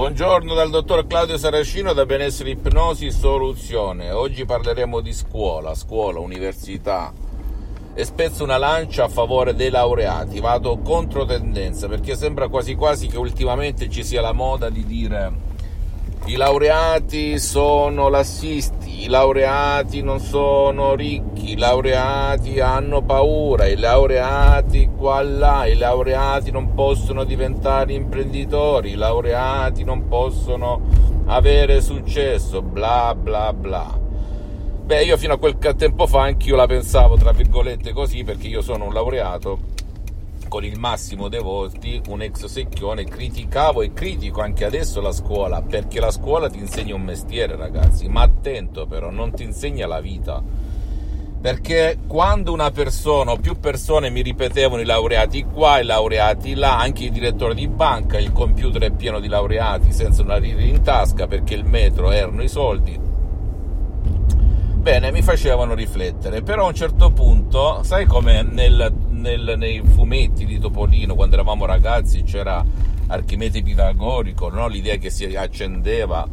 Buongiorno dal dottor Claudio Saracino da Benessere Ipnosi Soluzione. Oggi parleremo di scuola, scuola, università e spezzo una lancia a favore dei laureati. Vado contro tendenza perché sembra quasi quasi che ultimamente ci sia la moda di dire i laureati sono lassisti, i laureati non sono ricchi, i laureati hanno paura, i laureati qua là, i laureati non possono diventare imprenditori, i laureati non possono avere successo, bla bla bla. Beh, io fino a quel tempo fa anch'io la pensavo, tra virgolette, così, perché io sono un laureato con il massimo dei voti, un ex secchione, criticavo e critico anche adesso la scuola, perché la scuola ti insegna un mestiere, ragazzi, ma attento però, non ti insegna la vita. Perché quando una persona o più persone mi ripetevano i laureati qua, i laureati là, anche il direttore di banca, il computer è pieno di laureati senza una lira in tasca perché il metro erano i soldi, bene, mi facevano riflettere, però a un certo punto, sai come nel, nel, nei fumetti di Topolino, quando eravamo ragazzi, c'era Archimede Pitagorico, no? l'idea che si accendeva,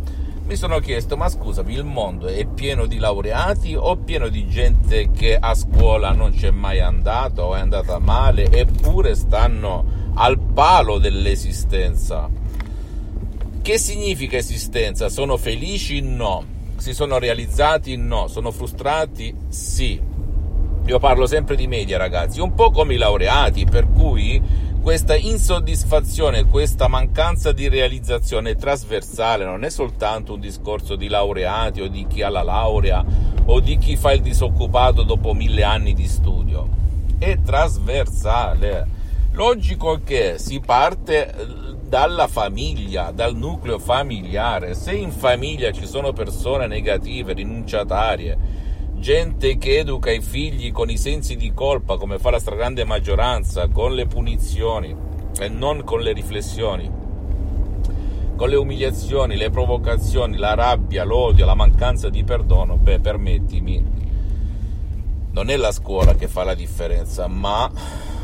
mi sono chiesto, ma scusami, il mondo è pieno di laureati o pieno di gente che a scuola non c'è mai andata o è andata male, eppure stanno al palo dell'esistenza? Che significa esistenza? Sono felici? No si sono realizzati? No. Sono frustrati? Sì. Io parlo sempre di media, ragazzi, un po' come i laureati, per cui questa insoddisfazione, questa mancanza di realizzazione è trasversale, non è soltanto un discorso di laureati o di chi ha la laurea o di chi fa il disoccupato dopo mille anni di studio. È trasversale. Logico che si parte dalla famiglia, dal nucleo familiare. Se in famiglia ci sono persone negative, rinunciatarie, gente che educa i figli con i sensi di colpa, come fa la stragrande maggioranza, con le punizioni e non con le riflessioni, con le umiliazioni, le provocazioni, la rabbia, l'odio, la mancanza di perdono, beh, permettimi, non è la scuola che fa la differenza, ma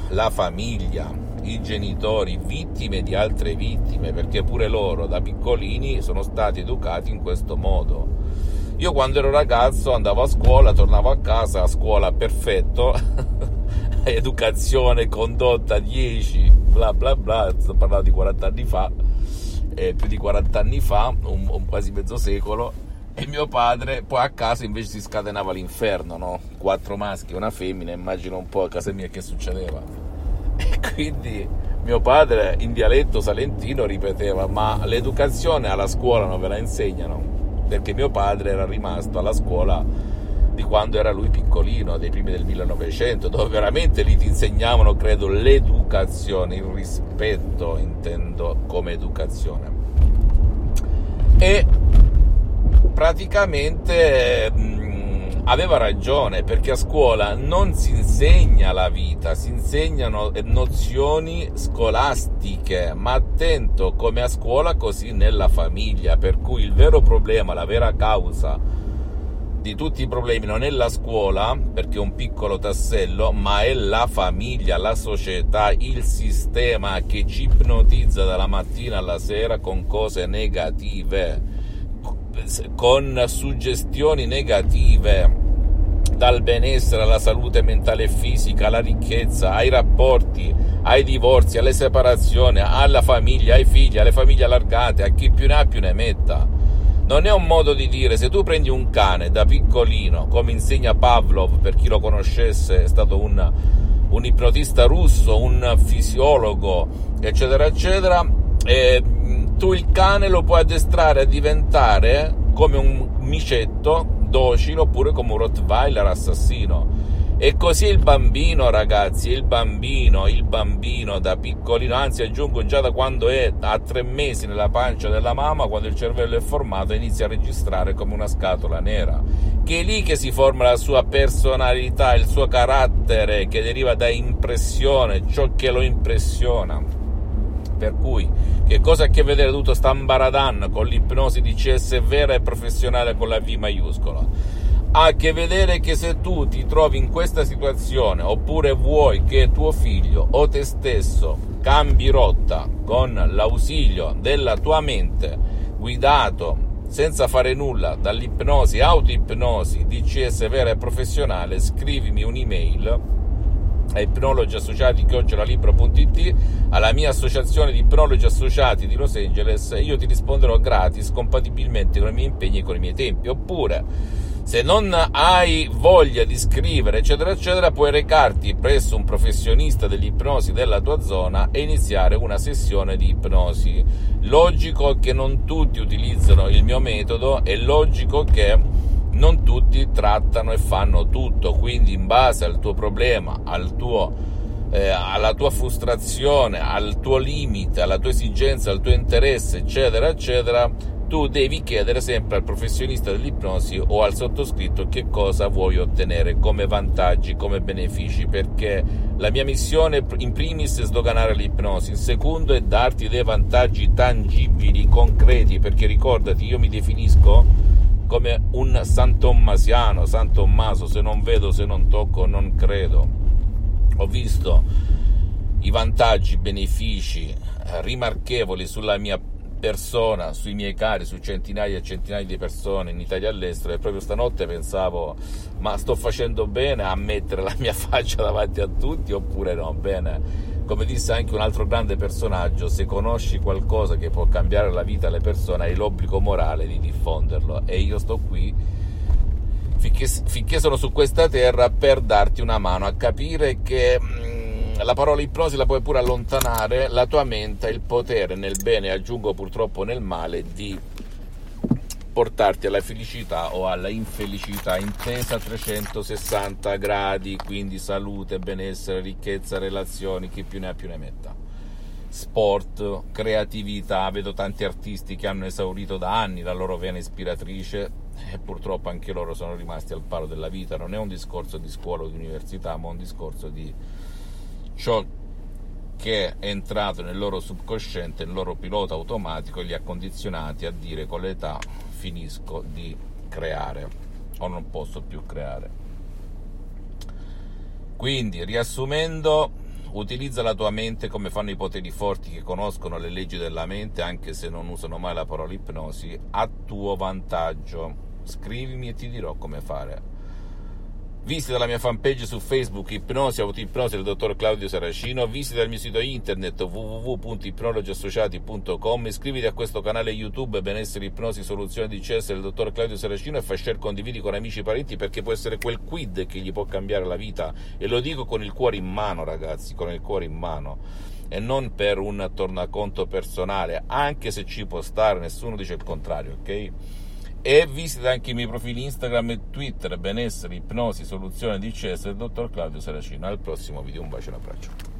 la famiglia i genitori vittime di altre vittime, perché pure loro da piccolini sono stati educati in questo modo. Io quando ero ragazzo andavo a scuola, tornavo a casa, a scuola perfetto, educazione, condotta 10, bla bla bla, sto parlando di 40 anni fa, eh, più di 40 anni fa, un, un quasi mezzo secolo, e mio padre poi a casa invece si scatenava l'inferno, no? Quattro maschi una femmina, immagino un po' a casa mia che succedeva. E quindi mio padre in dialetto salentino ripeteva ma l'educazione alla scuola non ve la insegnano perché mio padre era rimasto alla scuola di quando era lui piccolino, dei primi del 1900, dove veramente lì ti insegnavano, credo, l'educazione, il rispetto, intendo come educazione. E praticamente aveva ragione perché a scuola non si insegna la vita, si insegnano nozioni scolastiche, ma attento come a scuola così nella famiglia, per cui il vero problema, la vera causa di tutti i problemi non è la scuola, perché è un piccolo tassello, ma è la famiglia, la società, il sistema che ci ipnotizza dalla mattina alla sera con cose negative con suggestioni negative dal benessere alla salute mentale e fisica, alla ricchezza, ai rapporti, ai divorzi, alle separazioni, alla famiglia, ai figli, alle famiglie allargate, a chi più ne ha più ne metta. Non è un modo di dire, se tu prendi un cane da piccolino, come insegna Pavlov, per chi lo conoscesse, è stato un, un ipnotista russo, un fisiologo, eccetera, eccetera, e tu il cane lo puoi addestrare a diventare come un micetto docile oppure come un Rottweiler assassino. E così il bambino, ragazzi, il bambino, il bambino da piccolino, anzi aggiungo già da quando è a tre mesi nella pancia della mamma, quando il cervello è formato, inizia a registrare come una scatola nera. Che è lì che si forma la sua personalità, il suo carattere, che deriva da impressione, ciò che lo impressiona. Per cui, che cosa ha a che vedere tutto Stambaradan con l'ipnosi di CS vera e professionale con la V maiuscola? Ha a che vedere che se tu ti trovi in questa situazione oppure vuoi che tuo figlio o te stesso cambi rotta con l'ausilio della tua mente, guidato senza fare nulla dall'ipnosi, autoipnosi, DCS vera e professionale, scrivimi un'email a ipnologi associati chiocciolalibro.it alla mia associazione di ipnologi associati di Los Angeles e io ti risponderò gratis compatibilmente con i miei impegni e con i miei tempi oppure se non hai voglia di scrivere, eccetera, eccetera, puoi recarti presso un professionista dell'ipnosi della tua zona e iniziare una sessione di ipnosi. Logico che non tutti utilizzano il mio metodo, è logico che non tutti trattano e fanno tutto, quindi in base al tuo problema, al tuo, eh, alla tua frustrazione, al tuo limite, alla tua esigenza, al tuo interesse, eccetera, eccetera, tu devi chiedere sempre al professionista dell'ipnosi o al sottoscritto che cosa vuoi ottenere come vantaggi, come benefici, perché la mia missione in primis è sdoganare l'ipnosi, in secondo è darti dei vantaggi tangibili, concreti, perché ricordati, io mi definisco come un San Tommasiano, San Tommaso, se non vedo, se non tocco, non credo. Ho visto i vantaggi, i benefici eh, rimarchevoli sulla mia persona, sui miei cari, su centinaia e centinaia di persone in Italia e all'estero e proprio stanotte pensavo ma sto facendo bene a mettere la mia faccia davanti a tutti oppure no? Bene, come disse anche un altro grande personaggio, se conosci qualcosa che può cambiare la vita alle persone hai l'obbligo morale di diffonderlo. E io sto qui finché, finché sono su questa terra per darti una mano a capire che mm, la parola ipnosi la puoi pure allontanare, la tua mente ha il potere nel bene, aggiungo purtroppo nel male, di portarti alla felicità o alla infelicità intesa a 360 gradi, quindi salute, benessere, ricchezza, relazioni, chi più ne ha più ne metta. Sport, creatività, vedo tanti artisti che hanno esaurito da anni la loro vena ispiratrice e purtroppo anche loro sono rimasti al palo della vita. Non è un discorso di scuola o di università, ma un discorso di ciò che è entrato nel loro subconsciente, nel loro pilota automatico e li ha condizionati a dire con l'età finisco di creare o non posso più creare. Quindi, riassumendo, utilizza la tua mente come fanno i poteri forti che conoscono le leggi della mente, anche se non usano mai la parola ipnosi, a tuo vantaggio. Scrivimi e ti dirò come fare. Visita la mia fanpage su Facebook Ipnosi Autoipnosi del dottor Claudio Saracino, visita il mio sito internet www.ipnologiassociati.com, iscriviti a questo canale YouTube Benessere Ipnosi Soluzione di CS del dottor Claudio Saracino e fai share condividi con amici e parenti perché può essere quel quid che gli può cambiare la vita. E lo dico con il cuore in mano ragazzi, con il cuore in mano. E non per un tornaconto personale, anche se ci può stare, nessuno dice il contrario, ok? E visita anche i miei profili Instagram e Twitter benessere, ipnosi, soluzione di CS del dottor Claudio Saracino. Al prossimo video, un bacio e un abbraccio